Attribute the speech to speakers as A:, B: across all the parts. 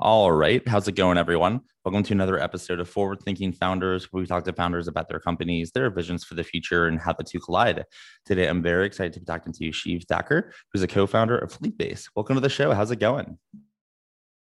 A: All right. How's it going, everyone? Welcome to another episode of Forward Thinking Founders, where we talk to founders about their companies, their visions for the future, and how the two collide. Today, I'm very excited to be talking to you, Shiv Thacker, who's a co founder of Fleetbase. Welcome to the show. How's it going?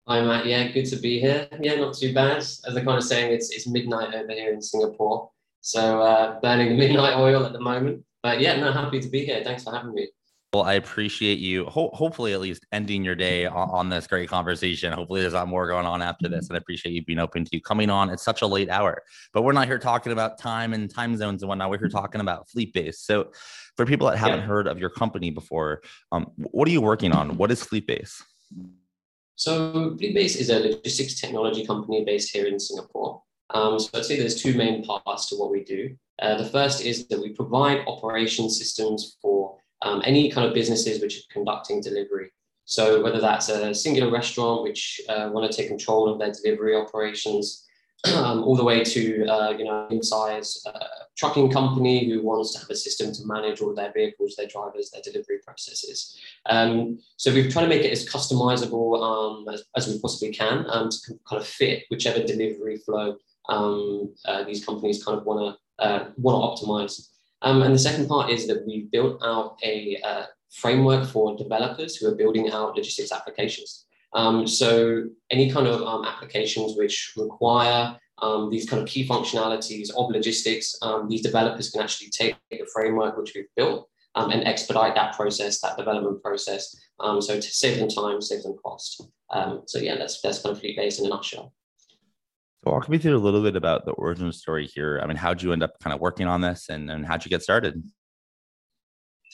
B: Hi, Matt. Yeah, good to be here. Yeah, not too bad. As they're kind of saying, it's, it's midnight over here in Singapore. So, uh, burning midnight oil at the moment. But yeah, no, happy to be here. Thanks for having me.
A: Well, I appreciate you. Ho- hopefully, at least ending your day on, on, this great conversation. Hopefully, there's a lot more going on after this, and I appreciate you being open to coming on at such a late hour. But we're not here talking about time and time zones and whatnot. We're here talking about Fleetbase. So, for people that haven't yeah. heard of your company before, um, what are you working on? What is Fleetbase?
B: So, Fleetbase is a logistics technology company based here in Singapore. Um, so, I'd say there's two main parts to what we do. Uh, the first is that we provide operation systems for um, any kind of businesses which are conducting delivery. So whether that's a singular restaurant which uh, want to take control of their delivery operations, um, all the way to uh, you know in-size uh, trucking company who wants to have a system to manage all their vehicles, their drivers, their delivery processes. Um, so we've tried to make it as customizable um, as, as, we possibly can um, to kind of fit whichever delivery flow um, uh, these companies kind of want to uh, want to optimize. Um, and the second part is that we've built out a uh, framework for developers who are building out logistics applications. Um, so any kind of um, applications which require um, these kind of key functionalities of logistics, um, these developers can actually take the framework which we've built um, and expedite that process, that development process. so to save them time, save them cost. so yeah, that's that's kind of Fleetbase in a nutshell.
A: Walk me through a little bit about the origin story here. I mean, how'd you end up kind of working on this and, and how'd you get started?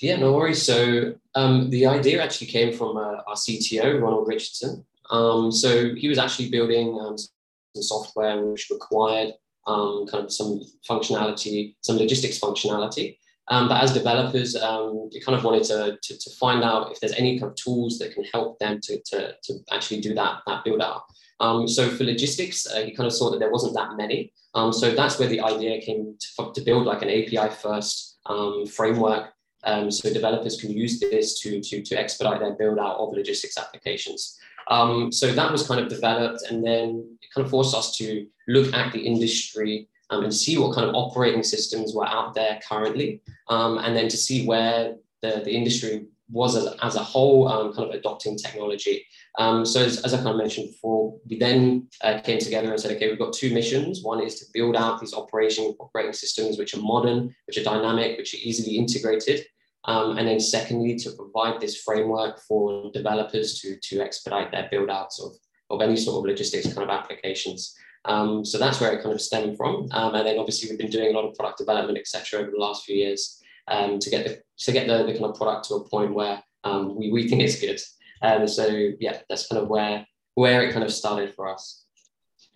B: Yeah, no worries. So um, the idea actually came from uh, our CTO, Ronald Richardson. Um, so he was actually building um, some software which required um, kind of some functionality, some logistics functionality. Um, but as developers, um, you kind of wanted to, to, to, find out if there's any kind of tools that can help them to, to, to actually do that, that build out. Um, so for logistics, uh, kind of saw that there wasn't that many. Um, so that's where the idea came to, to build like an API first um, framework. Um, so developers can use this to, to, to expedite their build out of logistics applications. Um, so that was kind of developed and then it kind of forced us to look at the industry um, and see what kind of operating systems were out there currently, and then to see where the, the industry was as, as a whole kind of adopting technology. Um, so as, as, I kind of mentioned before, we then uh, came together and said, okay, we've got two missions. One is to build out these operation operating systems which are modern, which are dynamic, which are easily integrated. Um, and then secondly, to provide this framework for developers to, to expedite their build outs of, of any sort of logistics kind of applications. Um, so that's where it kind of stemmed from. Um, and then obviously we've been doing a lot of product development, et cetera, over the last few years um, to get the to get the, the kind of product to a point where um, we, we think it's good. And so yeah, that's kind of where where it kind of started for us.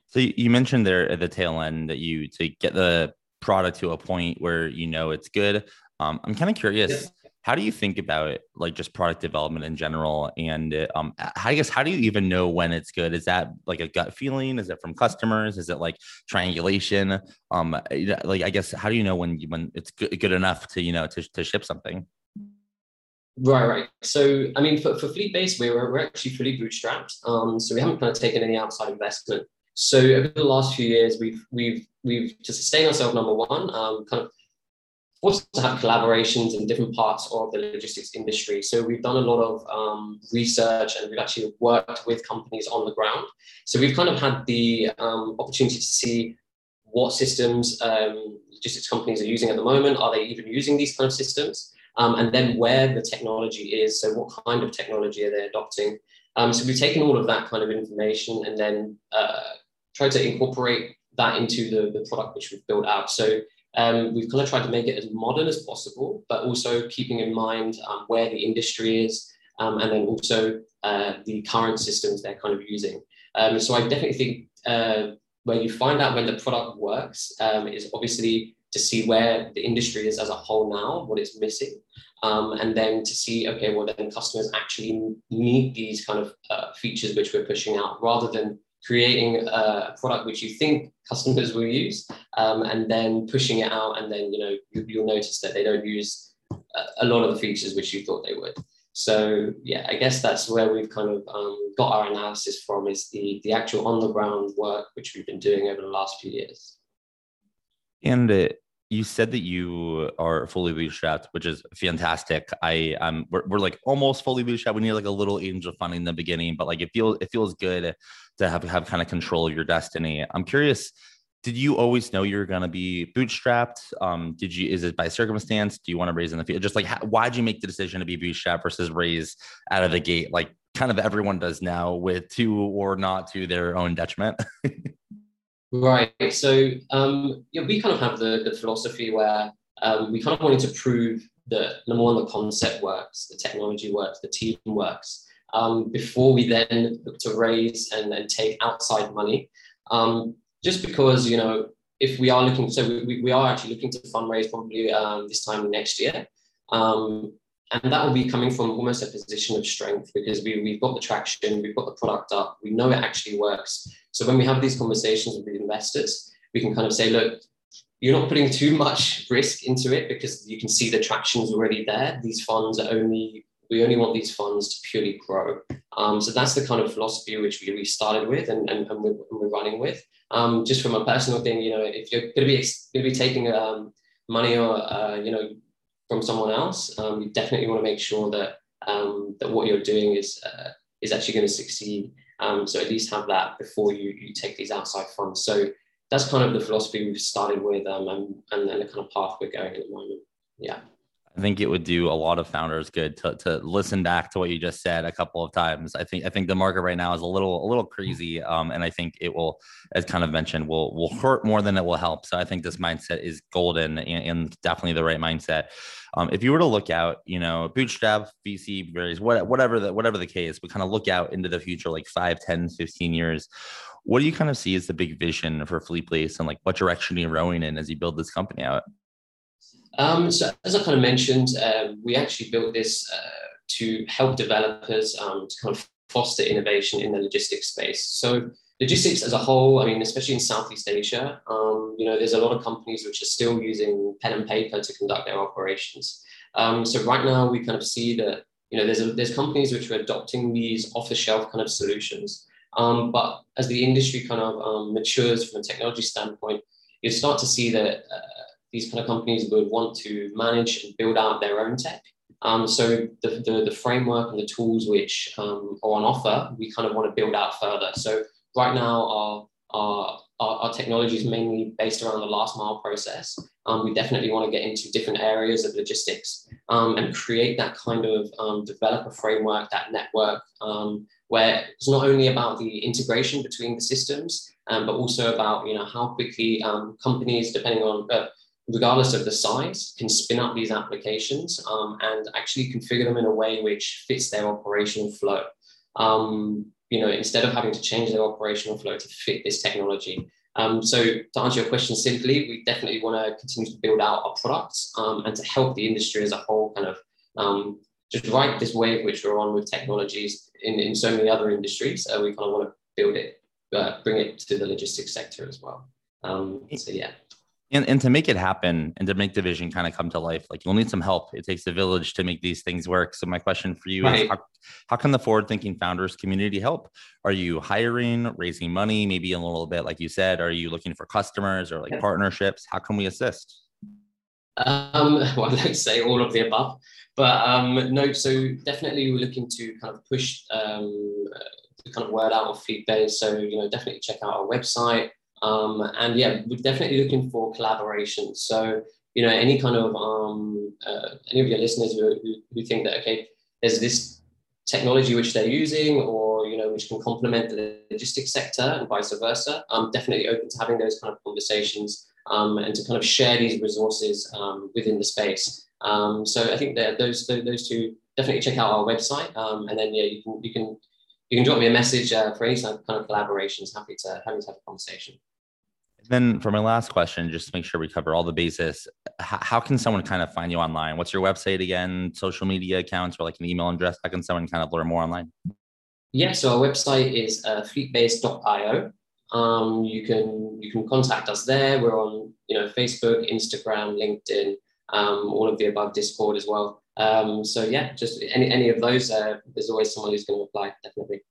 A: So you mentioned there at the tail end that you to get the product to a point where you know it's good. Um, I'm kind of curious. Yeah. How do you think about it, like just product development in general? And um, I guess how do you even know when it's good? Is that like a gut feeling? Is it from customers? Is it like triangulation? Um, like I guess how do you know when when it's good, good enough to you know to to ship something?
B: Right, right. So, I mean, for, for Fleetbase, we're, we're actually fully bootstrapped. Um, so we haven't kind of taken any outside investment. So over the last few years, we've we've we've to sustain ourselves. Number one, um, kind of also have collaborations in different parts of the logistics industry. So we've done a lot of um, research and we've actually worked with companies on the ground. So we've kind of had the um, opportunity to see what systems um, logistics companies are using at the moment. Are they even using these kind of systems? Um, and then where the technology is. So what kind of technology are they adopting? Um, so we've taken all of that kind of information and then uh, tried to incorporate that into the, the product which we've built out. So um, we've kind of tried to make it as modern as possible, but also keeping in mind um, where the industry is um, and then also uh, the current systems they're kind of using. Um, so I definitely think uh, where you find out when the product works um, is obviously to see where the industry is as a whole now, what it's missing, um, and then to see, okay, well, then customers actually need these kind of uh, features which we're pushing out rather than creating a product which you think customers will use um, and then pushing it out and then you know you, will notice that they don't use a lot of the features which you thought they would. So yeah i guess that's where we've kind of um, got our analysis from is the the actual on the ground work which we've been doing over the last few years.
A: And uh, you said that you are fully bootstrapped, which is fantastic. I um we're, we're like almost fully bootstrapped. We need like a little angel funding in the beginning, but like it feels it feels good to have have kind of control of your destiny. I'm curious, did you always know you were gonna be bootstrapped? Um, did you is it by circumstance? Do you want to raise in the field? Just like why did you make the decision to be bootstrapped versus raise out of the gate, like kind of everyone does now with to or not to their own detriment?
B: Right. So um, yeah, we kind of have the, the philosophy where um, we kind of wanted to prove that number one, the concept works, the technology works, the team works, um, before we then look to raise and, and take outside money. Um, just because, you know, if we are looking, so we, we are actually looking to fundraise probably um, this time next year. Um, and that will be coming from almost a position of strength because we, we've got the traction, we've got the product up, we know it actually works. So when we have these conversations with the investors, we can kind of say, look, you're not putting too much risk into it because you can see the traction is already there. These funds are only, we only want these funds to purely grow. Um, so that's the kind of philosophy which we, we started with and, and, and, we're, we're, running with. Um, just from a personal thing, you know, if you're going to be, going to be taking um, money or, uh, you know, from someone else, um, you definitely want to make sure that um, that what you're doing is uh, is actually going to succeed. Um, so at least have that before you you take these outside funds. So that's kind of the philosophy we've started with, um, and and, and the kind of path we're going at the moment. Yeah.
A: I think it would do a lot of founders good to, to listen back to what you just said a couple of times. I think I think the market right now is a little a little crazy, um, and I think it will, as kind of mentioned, will will hurt more than it will help. So I think this mindset is golden and, and definitely the right mindset. Um, if you were to look out, you know, bootstrap, VC, varies, whatever the whatever the case, but kind of look out into the future, like 5, 10, 15 years. What do you kind of see as the big vision for Fleetbase and like what direction are you rowing in as you build this company out?
B: Um, so as I kind of mentioned, um, we actually built this uh, to help developers um, to kind of foster innovation in the logistics space. So logistics as a whole, I mean, especially in Southeast Asia, um, you know, there's a lot of companies which are still using pen and paper to conduct their operations. Um, so right now we kind of see that, you know, there's, a, there's companies which are adopting these off-the-shelf kind of solutions. Um, but as the industry kind of matures from a technology standpoint, you start to see that uh, these kind of companies would want to manage and build out their own tech. Um, so the, the, the, framework and the tools which um, are on offer, we kind of want to build out further. So right now, our, our, our, our technology is mainly based around the last mile process. Um, we definitely want to get into different areas of logistics um, and create that kind of um, developer framework, that network, um, where it's not only about the integration between the systems, but also about you know how quickly companies, depending on uh, regardless of the size, can spin up these applications um, and actually configure them in a way which fits their operational flow. Um, you know, instead of having to change their operational flow to fit this technology. Um, so to answer your question simply, we definitely want to continue to build out our products um, and to help the industry as a whole kind of um, just ride this wave which we're on with technologies in, in so many other industries. Uh, we kind of want to build it, uh, bring it to the logistics sector as well. Um, so yeah
A: and, and to make it happen and to make the vision kind of come to life like you'll need some help it takes a village to make these things work so my question for you right. is how, how can the forward thinking founders community help are you hiring raising money maybe a little bit like you said are you looking for customers or like yeah. partnerships how can we assist
B: Um, well, I don't say all of the above, but um, no. So definitely, we're looking to kind of push um, the kind of word out of FleetBase. So you know, definitely check out our website. Um, and yeah, we're definitely looking for collaboration. So you know, any kind of um, uh, any of your listeners who, who, think that okay, there's this technology which they're using, or you know, which can complement the logistics sector and vice versa. I'm definitely open to having those kind of conversations um, and to kind of share these resources um, within the space. Um, so I think that those those two definitely check out our website, um, and then yeah, you can you can you can drop me a message uh, for any kind of collaborations. Happy to happy to have a conversation.
A: Then for my last question, just to make sure we cover all the bases, how, how, can someone kind of find you online? What's your website again? Social media accounts or like an email address? How can someone kind of learn more online?
B: Yeah, so our website is uh, fleetbase.io um, you can you can contact us there. We're on you know Facebook, Instagram, LinkedIn, um, all of the above, Discord as well. Um, so yeah, just any any of those. Uh, there's always someone who's going to reply. Definitely.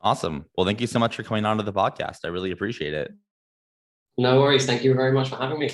A: Awesome. Well, thank you so much for coming on to the podcast. I really appreciate it.
B: No worries. Thank you very much for having me.